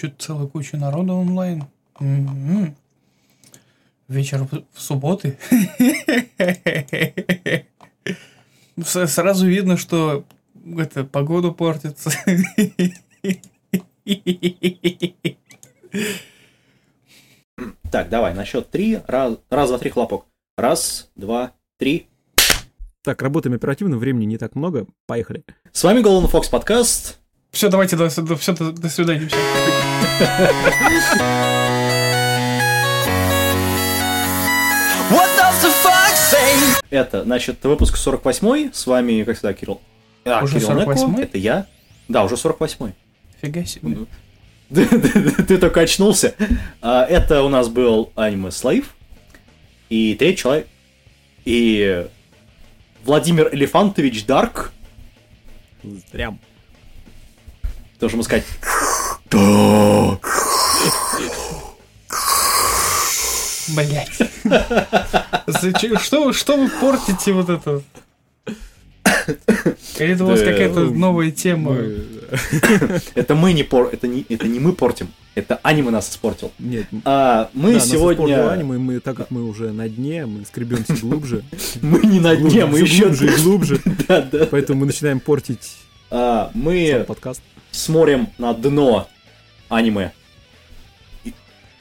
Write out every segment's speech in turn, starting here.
Что-то целая куча народа онлайн. М-м. Вечер в, в субботы. Сразу видно, что это погода портится. Так, давай, на счет три. Раз, раз, два, три, хлопок. Раз, два, три. Так, работаем оперативно, времени не так много. Поехали. С вами Golden Fox подкаст. Все, давайте, до, до, всё, до, до свидания. всё. What does the fuck say? Это, значит, выпуск 48 С вами, как всегда, Кирилл. А, Уже Кирилл Неко. 48-й? Это я. Да, уже 48 Фига себе. Ты, ты- ты только очнулся. А, Это у нас был аниме Слайв. И третий человек. И Владимир Элефантович Дарк. Прям. Тоже можно сказать. Блять. Зачем? Что, что вы портите вот это? Или это у вас Да, какая-то ну, новая тема? Это мы не пор... Это не, это не мы портим. Это аниме нас испортил. Нет, А мы да, нас сегодня... аниме, мы, так как мы уже на дне, мы скребемся глубже. Мы не на дне, мы еще... глубже и глубже. Да, да. Поэтому мы начинаем портить А, Мы подкаст. Смотрим на дно аниме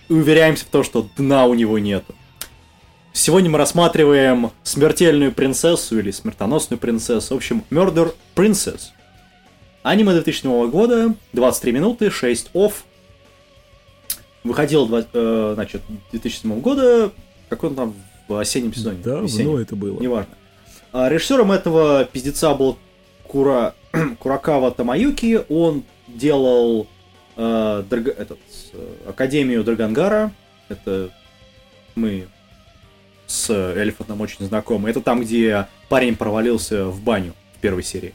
и уверяемся в том, что дна у него нет. Сегодня мы рассматриваем смертельную принцессу или смертоносную принцессу. В общем, Murder Princess. Аниме 2007 года, 23 минуты, 6 офф. Выходил, э, значит, 2007 года, как он там в осеннем сезоне? Давно Весеннем. это было. Неважно. А режиссером этого пиздеца был Кура... Куракава Тамаюки. Он делал э, Драг- этот, э, Академию Драгангара. Это мы с Эльфотом очень знакомы. Это там, где парень провалился в баню в первой серии.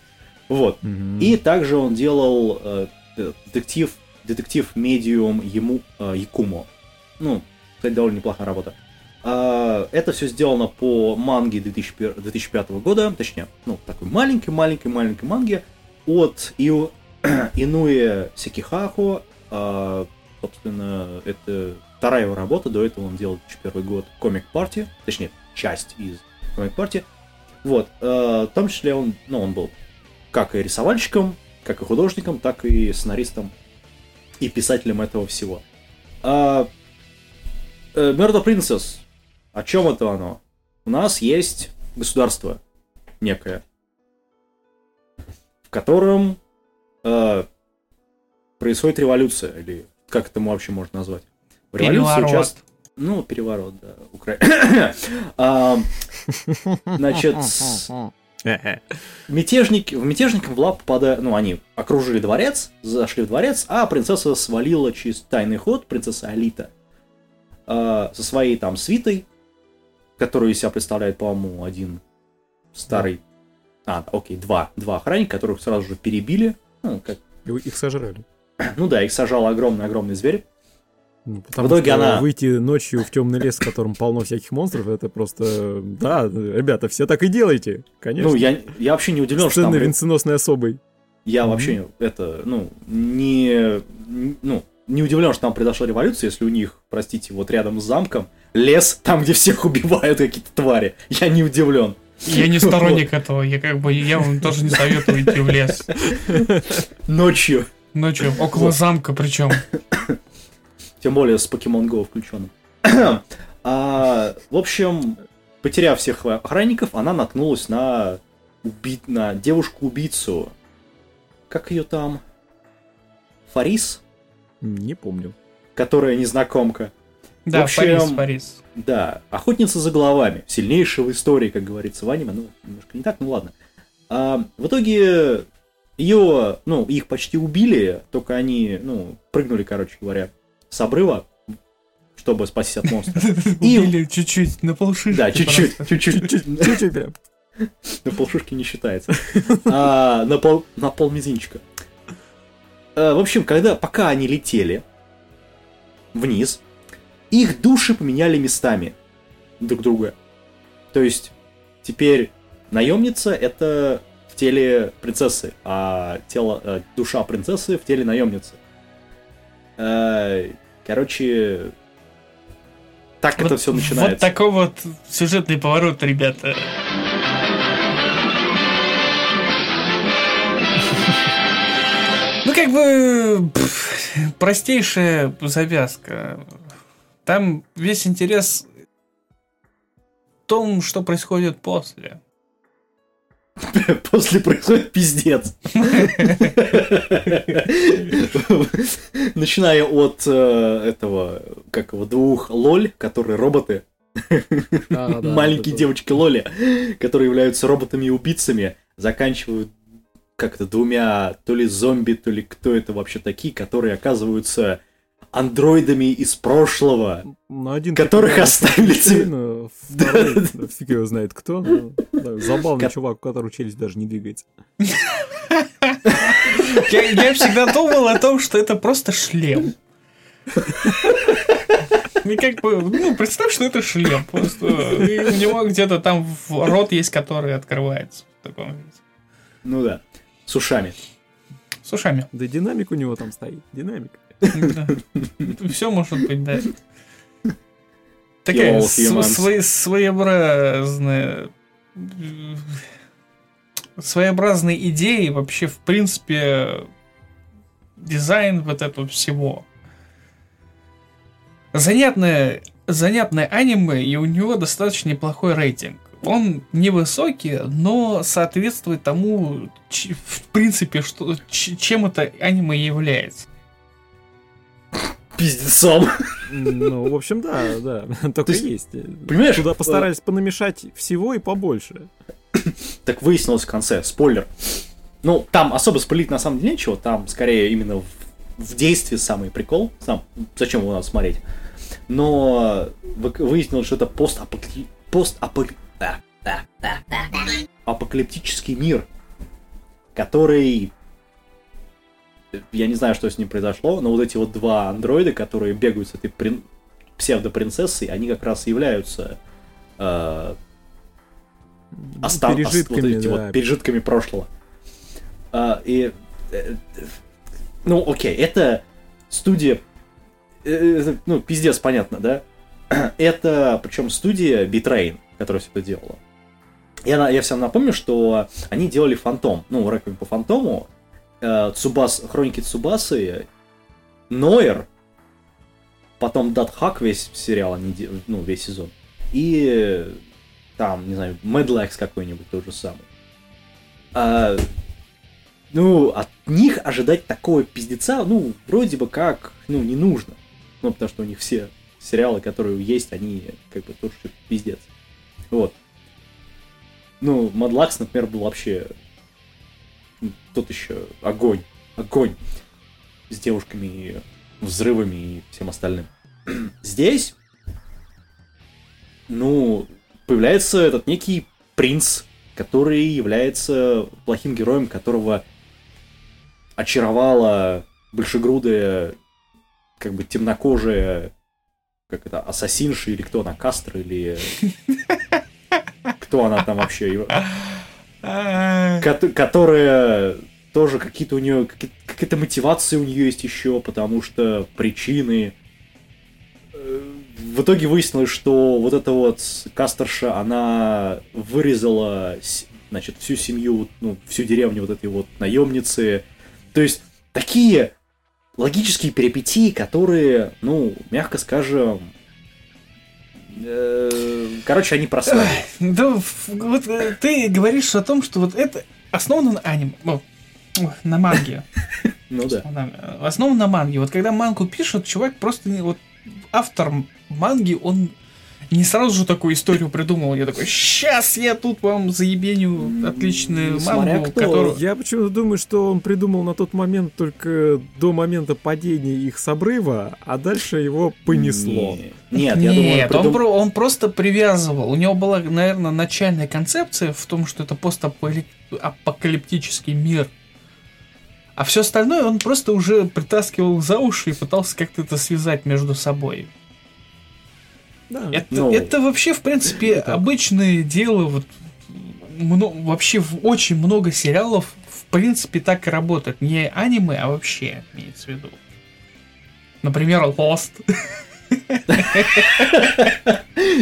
Вот. Мгм. И также он делал э, э, детектив, детектив медиум ему э, Якумо. Ну, кстати, довольно неплохая работа. А, это все сделано по манге 2001 2005 года, точнее, ну, такой маленькой-маленькой-маленькой манге от Ио, Инуэ Сикихахо. А, собственно, это вторая его работа, до этого он делал 2001 год Комик Парти, точнее, часть из Комик Парти. Вот, э, в том числе он, ну, он был как и рисовальщиком, как и художником, так и сценаристом и писателем этого всего. А, э, Murder Princess. О чем это оно? У нас есть государство некое, в котором э, происходит революция, или как это вообще можно назвать? В революции Ну, переворот, да. Укра... А, Значит. Мятежники, в мятежникам в лап попадают, ну, они окружили дворец, зашли в дворец, а принцесса свалила через тайный ход, принцесса Алита, э, со своей там свитой, которую из себя представляет, по-моему, один старый, а, окей, два, два охранника, которых сразу же перебили, ну, как, Их сожрали. ну да, их сажал огромный-огромный зверь, Ну, Потому В итоге что она- выйти ночью в темный лес, в котором полно всяких монстров, это просто... Да, ребята, все так и делайте, конечно. ну, я, я вообще не удивлен, что там, венценосной особой. я Мгм. вообще, это, ну, не, ну, не удивлен, что там произошла революция, если у них, простите, вот рядом с замком лес, там, где всех убивают какие-то твари. Я не удивлен. Я не сторонник этого. Я как бы я вам тоже не советую идти в лес. Ночью. Ночью, около замка причем. Тем более с Pokemon Go включенным. А, в общем, потеряв всех охранников, она наткнулась на, убит... на девушку-убийцу. Как ее там? Фарис? Не помню. Которая незнакомка. Да, общем, Парис, Парис. Да, охотница за головами. Сильнейшая в истории, как говорится в аниме. Ну, немножко не так, ну ладно. А, в итоге ее, ну, их почти убили, только они, ну, прыгнули, короче говоря, с обрыва, чтобы спастись от монстра. Убили чуть-чуть, на полшишки. Да, чуть-чуть, чуть-чуть. Чуть-чуть прям. На полшишки не считается. А, на пол, на пол мизинчика. А, в общем, когда, пока они летели вниз, их души поменяли местами друг друга. То есть, теперь наемница это в теле принцессы, а тело, э, душа принцессы в теле наемницы. Э, Короче, так это Вот- все Вот начинается. такой вот сюжетный поворот, ребята. Как бы простейшая завязка. Там весь интерес в том, что происходит после. После происходит пиздец. Начиная от э, этого, как его, двух лоль, которые роботы, маленькие девочки Лоли, которые являются роботами и убийцами, заканчивают как-то двумя то ли зомби, то ли кто это вообще такие, которые оказываются андроидами из прошлого. Ну, один которых оставили тебе. да, фиг его знает кто. но, да, Забавный Ко- чувак, у которого челюсть даже не двигается. Я, я всегда думал о том, что это просто шлем. И как бы, ну, представь, что это шлем. Просто и у него где-то там в- рот есть, который открывается в таком виде. Ну да, с ушами. С ушами. Да динамик у него там стоит. Динамик. Все может быть, да. Такая своеобразная своеобразные идеи вообще в принципе дизайн вот этого всего. Занятное, занятное аниме, и у него достаточно неплохой рейтинг. Он невысокий, но соответствует тому, ч- в принципе, что, ч- чем это аниме является. Пиздецом. Ну, в общем, да, да. Так То и есть, есть. Понимаешь? Туда э, постарались понамешать всего и побольше. Так выяснилось в конце, спойлер. Ну, там особо спойлить на самом деле нечего, там скорее именно в, в действии самый прикол. Сам, зачем его надо смотреть? Но вы- выяснилось, что это постапокли... постапокли- а, а. Апокалиптический мир, который... Я не знаю, что с ним произошло, но вот эти вот два андроида, которые бегают с этой прин- псевдопринцессой, они как раз являются э, остан- ос- Пережитками, вот эти да. вот пережитками прошлого. А, и э, э, ну, окей, это студия, э, ну, пиздец, понятно, да? Это, причем студия Bitrain, которая все это делала. Я, я всем напомню, что они делали Фантом, ну, Реквием по Фантому, э, Цубас, Хроники Цубасы, Нойер, потом Датхак весь сериал, они, ну, весь сезон, и там, не знаю, Медлекс какой-нибудь тот же самый. А, ну, от них ожидать такого пиздеца, ну, вроде бы как, ну, не нужно. Ну, потому что у них все сериалы, которые есть, они как бы тоже пиздец. Вот. Ну, Мадлакс, например, был вообще тот еще огонь. Огонь. С девушками, и взрывами и всем остальным. Здесь, ну, появляется этот некий принц, который является плохим героем, которого очаровала большегрудая, как бы темнокожая, как это, ассасинша или кто она, Кастро или... Кто она там вообще? Кото- Которая тоже какие-то у нее, какие-то мотивации у нее есть еще, потому что причины. Э, В итоге выяснилось, что вот эта вот кастерша, она вырезала, значит, всю семью, ну, всю деревню вот этой вот наемницы. То есть такие логические перипетии, которые, ну, мягко скажем, короче, они просрали. Да, вот э, ты говоришь о том, что вот это основано на аниме, на манге. Ну да. Основано основано на манге. Вот когда мангу пишут, чувак просто вот автор манги, он не сразу же такую историю придумал. Я такой, сейчас я тут вам заебеню отличную Ну, кто. которую... Я почему-то думаю, что он придумал на тот момент только до момента падения их с обрыва, а дальше его понесло. Не- Нет, я думаю, Нет, он он, придум- про- он просто привязывал. У него была, наверное, начальная концепция в том, что это постапокалиптический мир. А все остальное он просто уже притаскивал за уши и пытался как-то это связать между собой. Да. Это, Ну, это вообще, в принципе, так. обычное дело. Вот, мно- вообще в очень много сериалов, в принципе, так и работает. Не аниме, а вообще, имеется в виду. Например, Lost.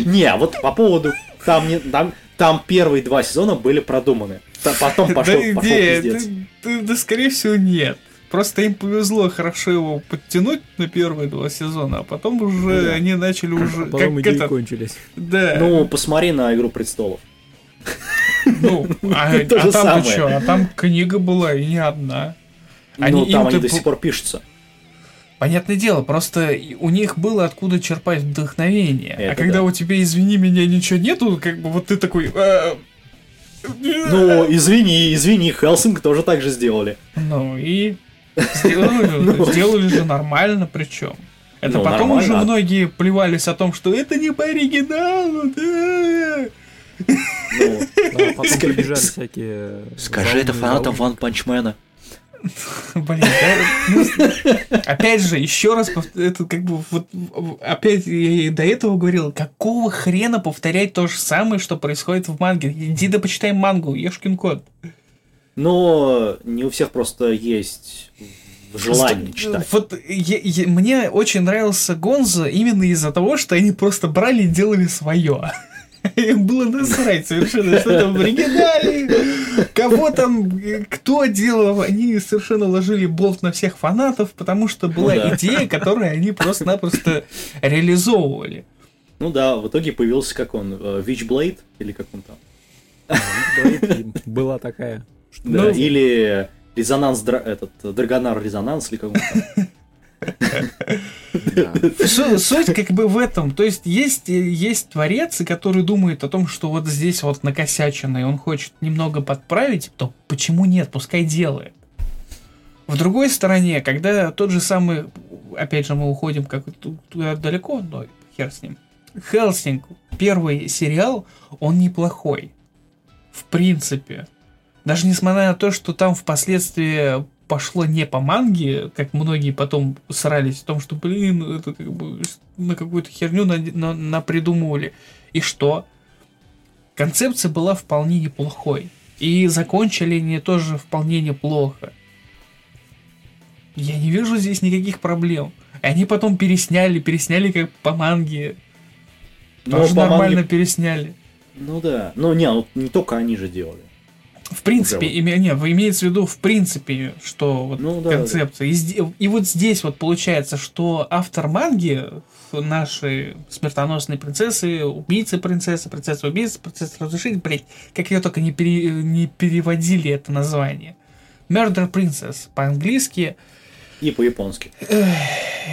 Не, а вот по поводу... Там, не, там, там первые два сезона были продуманы. Потом пошел, да, пошел пиздец. да- да- да, скорее всего, нет. Просто им повезло хорошо его подтянуть на первые два сезона, а потом уже да. они начали уже... А потом как идеи это, кончились. да. Ну, посмотри на «Игру престолов». Ну, а, а там самое. что? А там книга была, и не одна. Они- ну, там они до сих пор пишутся. Понятное дело, просто у них было откуда черпать вдохновение. а когда да. у тебя, извини меня, ничего нету, как бы вот ты такой... «А, Ну, извини, извини, Хелсинг тоже так же сделали. Ну и сделали, Ну. сделали же нормально, причем. Это Ну, потом нормально. уже многие плевались о том, что это не по оригиналу, да. Ну, Да, потом Скажи- прибежали всякие... скажи это фанатам. Ван Панчмена. Блин, да, ну, опять же, еще раз, это как бы вот опять я и до этого говорил, какого хрена повторять то же самое, что происходит в манге? Иди да почитай мангу, ешкин кот. Но не у всех просто есть желание читать. Вот я- я- мне очень нравился Гонзо именно из-за того, что они просто брали и делали свое. Им было насрать совершенно, что там в оригинале, кого там, кто делал, они совершенно ложили болт на всех фанатов, потому что была Ну да. идея, которую они просто-напросто реализовывали. Ну да, в итоге появился, как он, э, Witchblade, или как он там. Была такая. Да, Ну, или резонанс, Дра- этот, Драгонар резонанс, или как Суть как бы в этом. То есть есть, есть творец, который думает о том, что вот здесь вот накосячено, и он хочет немного подправить, то почему нет? Пускай делает. В другой стороне, когда тот же самый, опять же, мы уходим как ту- туда далеко, но хер с ним. Хелсинг, первый сериал, он неплохой. В принципе. Даже несмотря на то, что там впоследствии пошло не по манге, как многие потом срались о том, что, блин, это как бы на какую-то херню на, на- напридумывали. И что? Концепция была вполне неплохой. И закончили они тоже вполне неплохо. Я не вижу здесь никаких проблем. И они потом пересняли, пересняли как по манге. Ну, Тоже по нормально манге- пересняли. Ну да. Ну не, ну, не только они же делали. В принципе, име- не, имеется в виду в принципе, что вот Ну да, концепция. И, сде- и вот здесь вот получается, что автор манги в нашей смертоносной принцессы, убийцы принцессы, принцесса убийца, принцесса разрушитель, блять, как ее только не, пере- не переводили это название. Murder Princess по-английски. И по-японски.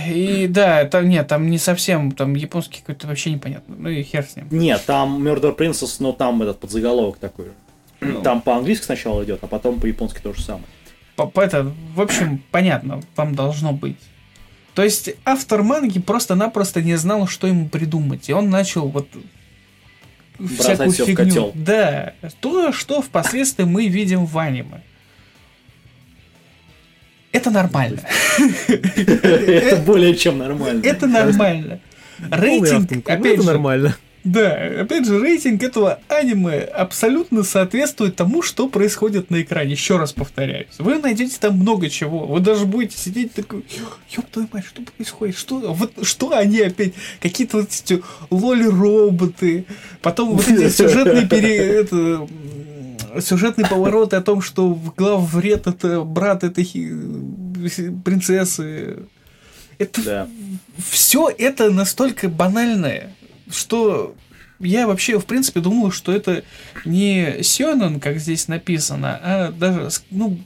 И да, там нет, там не совсем, там японский какой-то вообще непонятно. Ну и хер с ним. Нет, там Murder Princess, но там этот подзаголовок такой же. Ну. Там по-английски сначала идет, а потом по-японски то же самое. По- по- это, в общем, понятно, вам должно быть. То есть автор манги просто-напросто не знал, что ему придумать, и он начал вот всякую всё в фигню. котел. Да, то, что впоследствии мы видим в аниме. Это нормально. Это более чем нормально. Это нормально. Рейтинг, опять это же, нормально. Да, опять же, рейтинг этого аниме абсолютно соответствует тому, что происходит на экране. Еще раз повторяюсь. Вы найдете там много чего. Вы даже будете сидеть такой, ёб твою мать, что происходит? Что, вот, что они опять? Какие-то вот эти лоли-роботы. Потом вот эти сюжетные пере... это, сюжетные повороты о том, что главвред это брат этой хи- принцессы. Это Да. все это настолько банальное, что я вообще, в принципе, думал, что это не Сёнэн, как здесь написано, а даже, ну,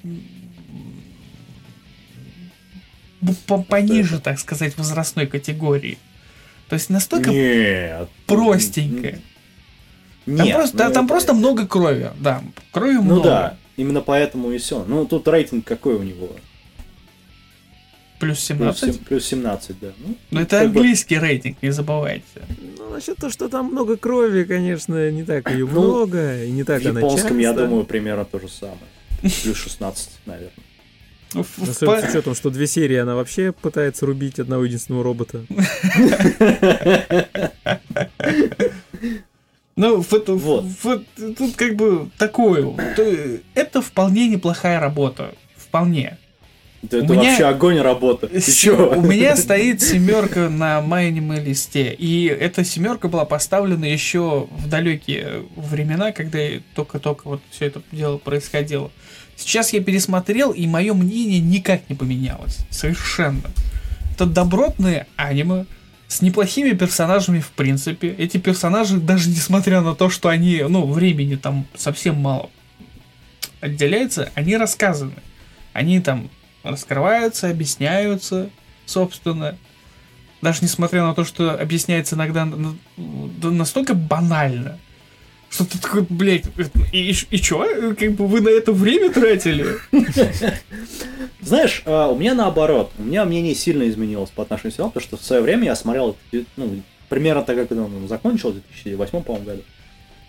по- пониже, так сказать, возрастной категории. То есть настолько Нет. простенько. Там, Нет, просто, да, ну, там это- просто много крови, да, крови Ну много. да, именно поэтому и все. Ну тут рейтинг какой у него? Плюс Плюс, 17. сем- плюс 17, да. Ну, Но это как бы- английский рейтинг, не забывайте. Ну, насчет того, что там много крови, конечно, не так ее Ну, много, и не так в она японском, я думаю, примерно то же самое. Плюс 16, наверное. В- в- Особенно с учетом, что две серии она вообще пытается рубить одного единственного робота. Ну, вот, Вот. вот тут как бы такое. Это вполне неплохая работа. Вполне. Да У это меня- вообще огонь работа. Ты С- чё? У меня стоит семерка на майниме листе, и эта семерка была поставлена еще в далекие времена, когда только-только вот все это дело происходило. Сейчас я пересмотрел, и мое мнение никак не поменялось. Совершенно. Это добротные аниме с неплохими персонажами в принципе. Эти персонажи, даже несмотря на то, что они, ну, времени там совсем мало отделяется, они рассказаны. Они там раскрываются, объясняются, собственно. Даже несмотря на то, что объясняется иногда на- да настолько банально, что ты такой, блядь, и, и, и чё? Как бы вы на это время тратили? Знаешь, а, у меня наоборот. У меня мнение сильно изменилось по отношению к сериалу, потому что в свое время я смотрел, ну, примерно так, как он закончил, в 2008, по-моему, году.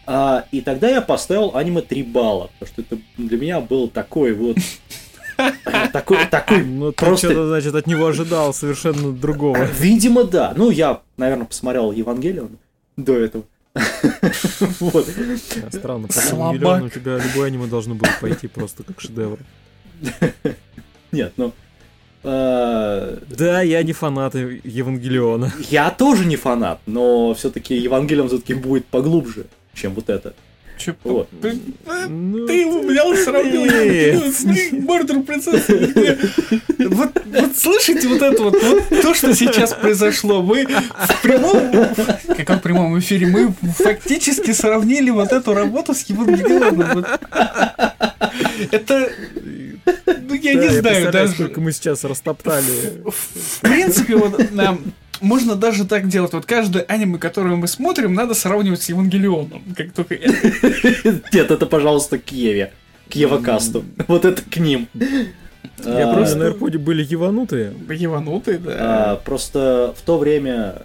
А, и тогда я поставил аниме 3 балла, потому что это для меня был такой вот... Такой, такой Ну, просто... что-то, значит, от него ожидал совершенно другого. Видимо, да. Ну, я, наверное, посмотрел Евангелион до этого. Вот. Странно, по у тебя любое аниме должно было пойти просто как шедевр. Нет, ну... э, Да, я не фанат Евангелиона. Я тоже не фанат, но все-таки Евангелион все-таки будет поглубже, чем вот это. Чё, Вот. ты, Ну, ты его взял сравнил Нет. с Мордер принцессой. Вот, вот слышите вот это вот, вот то, что сейчас произошло. Мы в прямом, в каком прямом эфире, мы фактически сравнили вот эту работу с Евангелионом. Вот. Это, ну я да, не знаю представляю, даже. сколько мы сейчас растоптали. В принципе, вот нам можно даже так делать. Вот каждое аниме, которое мы смотрим, надо сравнивать с Евангелионом. Как только Нет, это, пожалуйста, к Еве. К Евакасту. Вот это к ним. Я А, просто на Эрподе были ебанутые. Еванутый, да. а, Просто в то время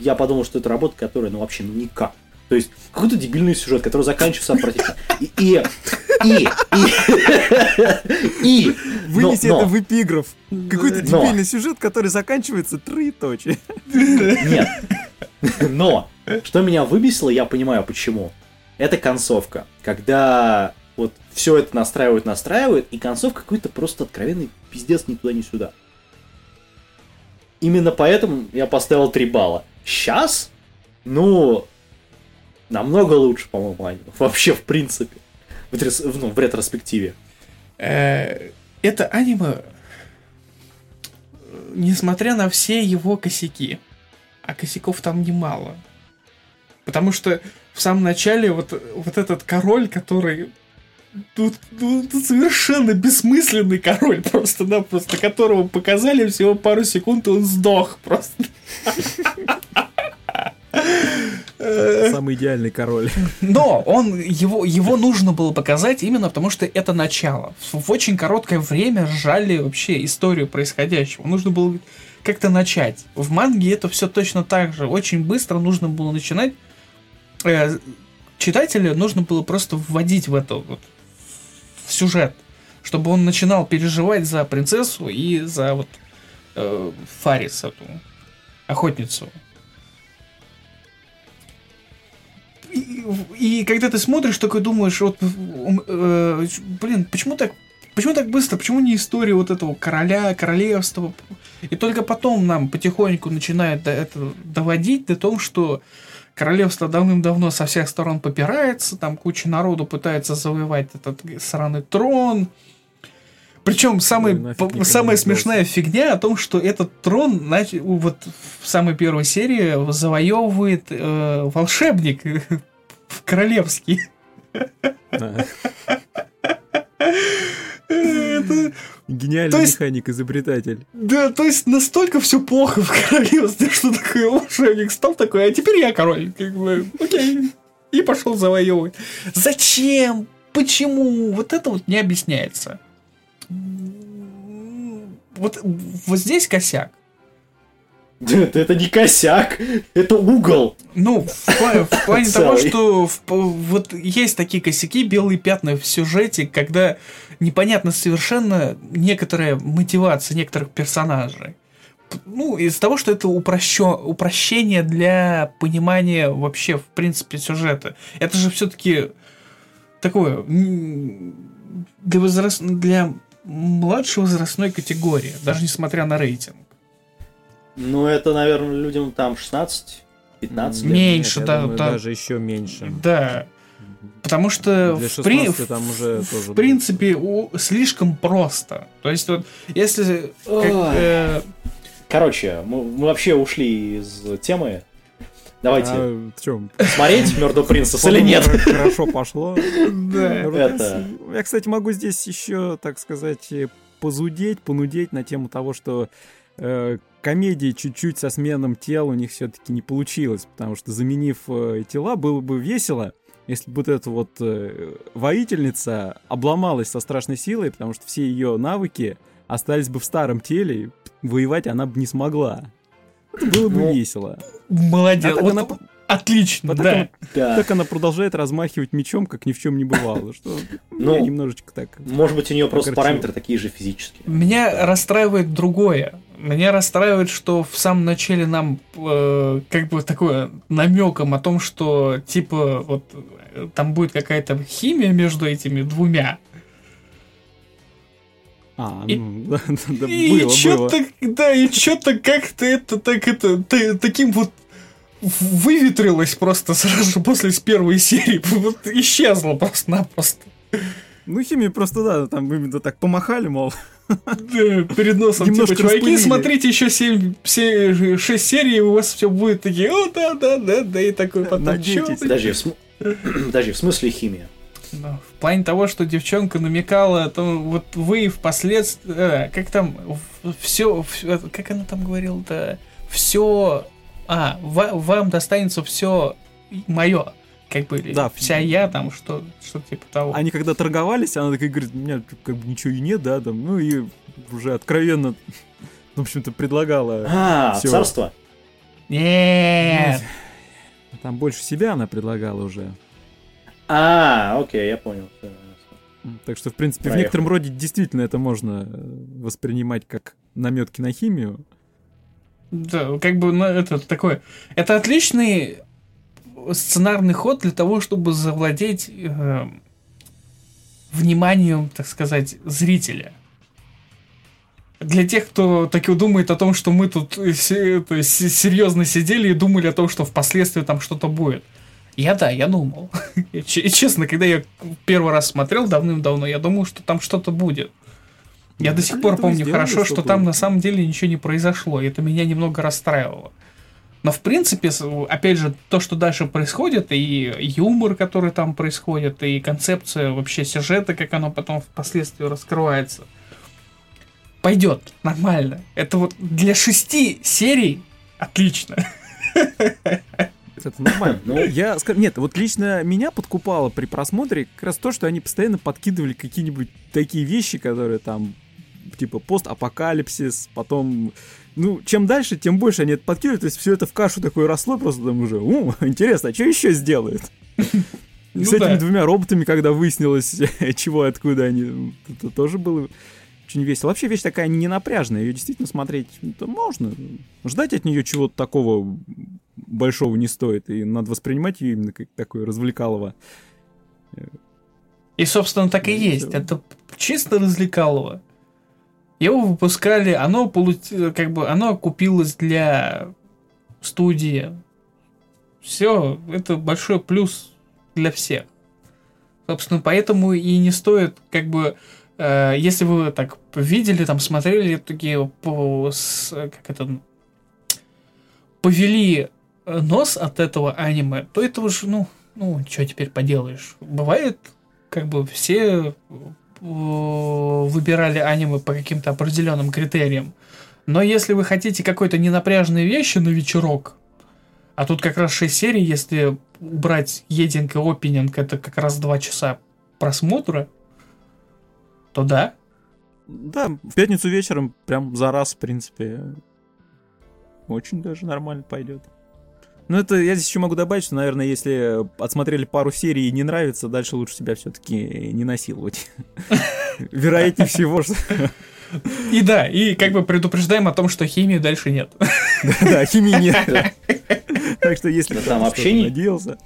я подумал, что это работа, которая, ну, вообще, ну, никак. То есть, какой-то дебильный сюжет, который заканчивается отвратительно. И, и, и, и, и, Вынеси но- это но- в эпиграф. Какой-то Но. дебильный сюжет, который заканчивается троеточие. Нет. Но, что меня выбесило, я понимаю почему. Это концовка. Когда вот все это настраивают, настраивают, и концовка какой-то просто откровенный пиздец ни туда, ни сюда. Именно поэтому я поставил 3 балла. Сейчас, ну, намного лучше, по-моему, аниме. Вообще, в принципе. В, ну, в ретроспективе. Э, это аниме, э, несмотря на все его косяки, а косяков там немало. Потому что в самом начале вот, вот этот король, который тут, ну, тут совершенно бессмысленный король просто-напросто, которого показали всего пару секунд, и он сдох просто. Э, Самый идеальный король. но он, его, его нужно было показать именно потому, что это начало. В, очень короткое время сжали вообще историю происходящего. Нужно было как-то начать. В манге это все точно так же. Очень быстро нужно было начинать. Э, читателя нужно было просто вводить в это вот, в сюжет, чтобы он начинал переживать за принцессу и за вот э, Фарис, эту охотницу. И, и когда ты смотришь, такой думаешь, вот, э, блин, почему так, почему так быстро, почему не история вот этого короля, королевства? И только потом нам потихоньку начинает это доводить до того, что королевство давным-давно со всех сторон попирается, там куча народу пытается завоевать этот сраный трон. Причем самый, по- самая смешная фигня о том, что этот трон нач- вот в самой первой серии завоевывает э, волшебник королевский. Да. Это- Гениальный То есть- механик-изобретатель. Да, то есть настолько все плохо в королевстве, что такой волшебник стал такой, а теперь я король. Как бы, окей. И пошел завоевывать. Зачем? Почему? Вот это вот не объясняется. Вот, вот здесь косяк. Это, это не косяк, это угол. Ну, в, пла- в плане того, что в- вот есть такие косяки, белые пятна в сюжете, когда непонятно совершенно некоторая мотивация некоторых персонажей. Ну, из-за того, что это упрощё- упрощение для понимания вообще, в принципе, сюжета. Это же все-таки такое для возраст... для младшей возрастной категории, даже несмотря на рейтинг. Ну, это, наверное, людям там 16, 15 лет. Меньше, Нет, да, думаю, да. даже еще меньше. Да. Потому что Для в, при- 16 там уже тоже в принципе у- слишком просто. То есть вот если как, Ой. э, Короче, мы, мы вообще ушли из темы. Давайте А, чем? смотреть Мёрдо Принцесс или нет? Хорошо пошло. да, Это- Я, кстати, могу здесь еще, так сказать, э, позудеть, понудеть на тему того, что э, комедии чуть-чуть со сменом тел у них все-таки не получилось, потому что заменив э, тела, было бы весело, если бы вот эта вот э, воительница обломалась со страшной силой, потому что все ее навыки остались бы в старом теле, и воевать она бы не смогла. Это было бы Ну, весело. Молодец. А так Вот она- Отлично, Вот так да. она- Да. Так она продолжает размахивать мечом, как ни в чем не бывало. Что Ну, меня немножечко так. Может быть, у нее просто параметры такие же физические. Меня расстраивает другое. Меня расстраивает, что в самом начале нам э, как бы такое намеком о том, что типа вот э, там будет какая-то химия между этими двумя. А, И- ну, да, да, и было, было. что-то, да, и что-то как-то это так это та- таким вот выветрилось просто сразу же после с первой серии. Вот исчезло просто-напросто. Ну, химия просто, да, там именно так помахали, мол. Да, перед носом, Немножко типа, чуваки, распылили. смотрите еще 7, 6 серий, и у вас все будет такие, о, да, да, да, да, и такой потом, Надейтесь. чё вы?» Подожди, в, см- Подожди, в смысле химия? Ну, в плане того, что девчонка намекала, то вот вы впоследствии, э, как там, все, как она там говорила-то, все, а, ва- вам достанется все мое, как бы, Да. вся я там, что, что типа того. Они когда торговались, она такая говорит, у меня как бы ничего и нет, да, там, ну и уже откровенно, в общем-то, предлагала. А, Всё. царство? Нет, Там больше себя она предлагала уже. А, окей, я понял. Так что, в принципе, в Проехали. некотором роде действительно это можно э, воспринимать как наметки на химию. Да, как бы, ну, это такое. Это отличный сценарный ход для того, чтобы завладеть э, вниманием, так сказать, зрителя. Для тех, кто таки думает о том, что мы тут э, се- то есть, се- серьезно сидели и думали о том, что впоследствии там что-то будет. Я да, я думал. И честно, когда я первый раз смотрел давным-давно, я думал, что там что-то будет. Я Ну, до сих пор помню хорошо, что там на самом деле ничего не произошло, и это меня немного расстраивало. Но в принципе, опять же, то, что дальше происходит, и юмор, который там происходит, и концепция вообще сюжета, как оно потом впоследствии раскрывается, пойдет нормально. Это вот для шести серий отлично. Это нормально. Ну. Я скажу, нет, вот лично меня подкупало при просмотре как раз то, что они постоянно подкидывали какие-нибудь такие вещи, которые там типа постапокалипсис, потом, ну, чем дальше, тем больше они это подкидывают, то есть все это в кашу такое росло, просто там уже, у, интересно, а что еще сделают? И с Ну этими да. двумя роботами, когда выяснилось, чего и откуда они, это тоже было очень весело. Вообще вещь такая не напряжная, ее действительно смотреть ну, можно. Ждать от нее чего-то такого большого не стоит, и надо воспринимать ее именно как такое развлекалово. И, собственно, так и Ну, есть. всё. Это чисто развлекалово. Его выпускали, оно полу- как бы оно купилось для студии. Все, это большой плюс для всех. Собственно, поэтому и не стоит, как бы, э, если вы так видели, там, смотрели такие, по, с- как это, повели нос от этого аниме, то это уже, ну, ну, что теперь поделаешь. Бывает, как бы все э, выбирали аниме по каким-то определенным критериям. Но если вы хотите какой-то ненапряжной вещи на вечерок, а тут как раз 6 серий, если убрать единг и опенинг, это как раз 2 часа просмотра, то да. Да, в пятницу вечером прям за раз, в принципе, очень даже нормально пойдет. Ну, это я здесь еще могу добавить, что, наверное, если отсмотрели пару серий и не нравится, дальше лучше себя все-таки не насиловать. Вероятнее всего, что... И да, и как бы предупреждаем о том, что химии дальше нет. Да, химии нет. Так что если там вообще не- надеялся,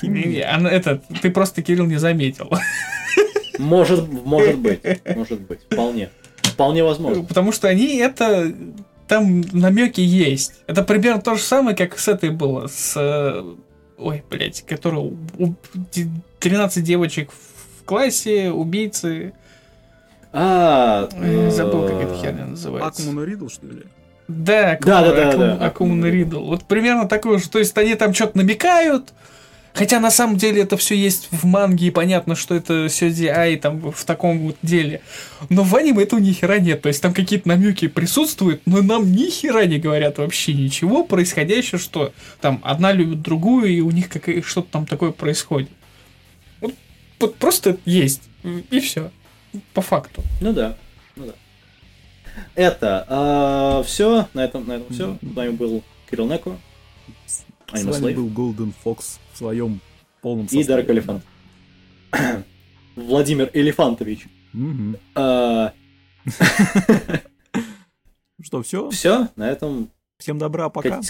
химии нет. Она- Это, ты просто, Кирилл, не заметил. Может, может быть, может быть, вполне. Вполне возможно. Потому что они это... Там намеки есть. Это примерно то же самое, как с этой было. С... э, Ой, блядь, которая... у- у- 13 девочек в классе, убийцы. А, Ой, Забыл, как эта э, херня называется. Акмуна Ридл, что ли? Да, Да, да, да, да. Ридл. Вот примерно такое же. То есть они там что-то намекают, хотя на самом деле это все есть в манге, и понятно, что это Сёдзи Ай там в таком вот деле. Но в аниме этого ни хера нет. То есть там какие-то намеки присутствуют, но нам ни хера не говорят вообще ничего происходящего, что там одна любит другую, и у них какое- что-то там такое происходит. Вот, вот просто есть. И все. По факту. Ну да, ну да. Это все, на этом, на этом все. С вами был Кирилл Неко С вами был Golden Fox своем полном и составе. Дарк Элефант. Владимир Элефантович. Все, Что, все? на этом Всем добра, пока.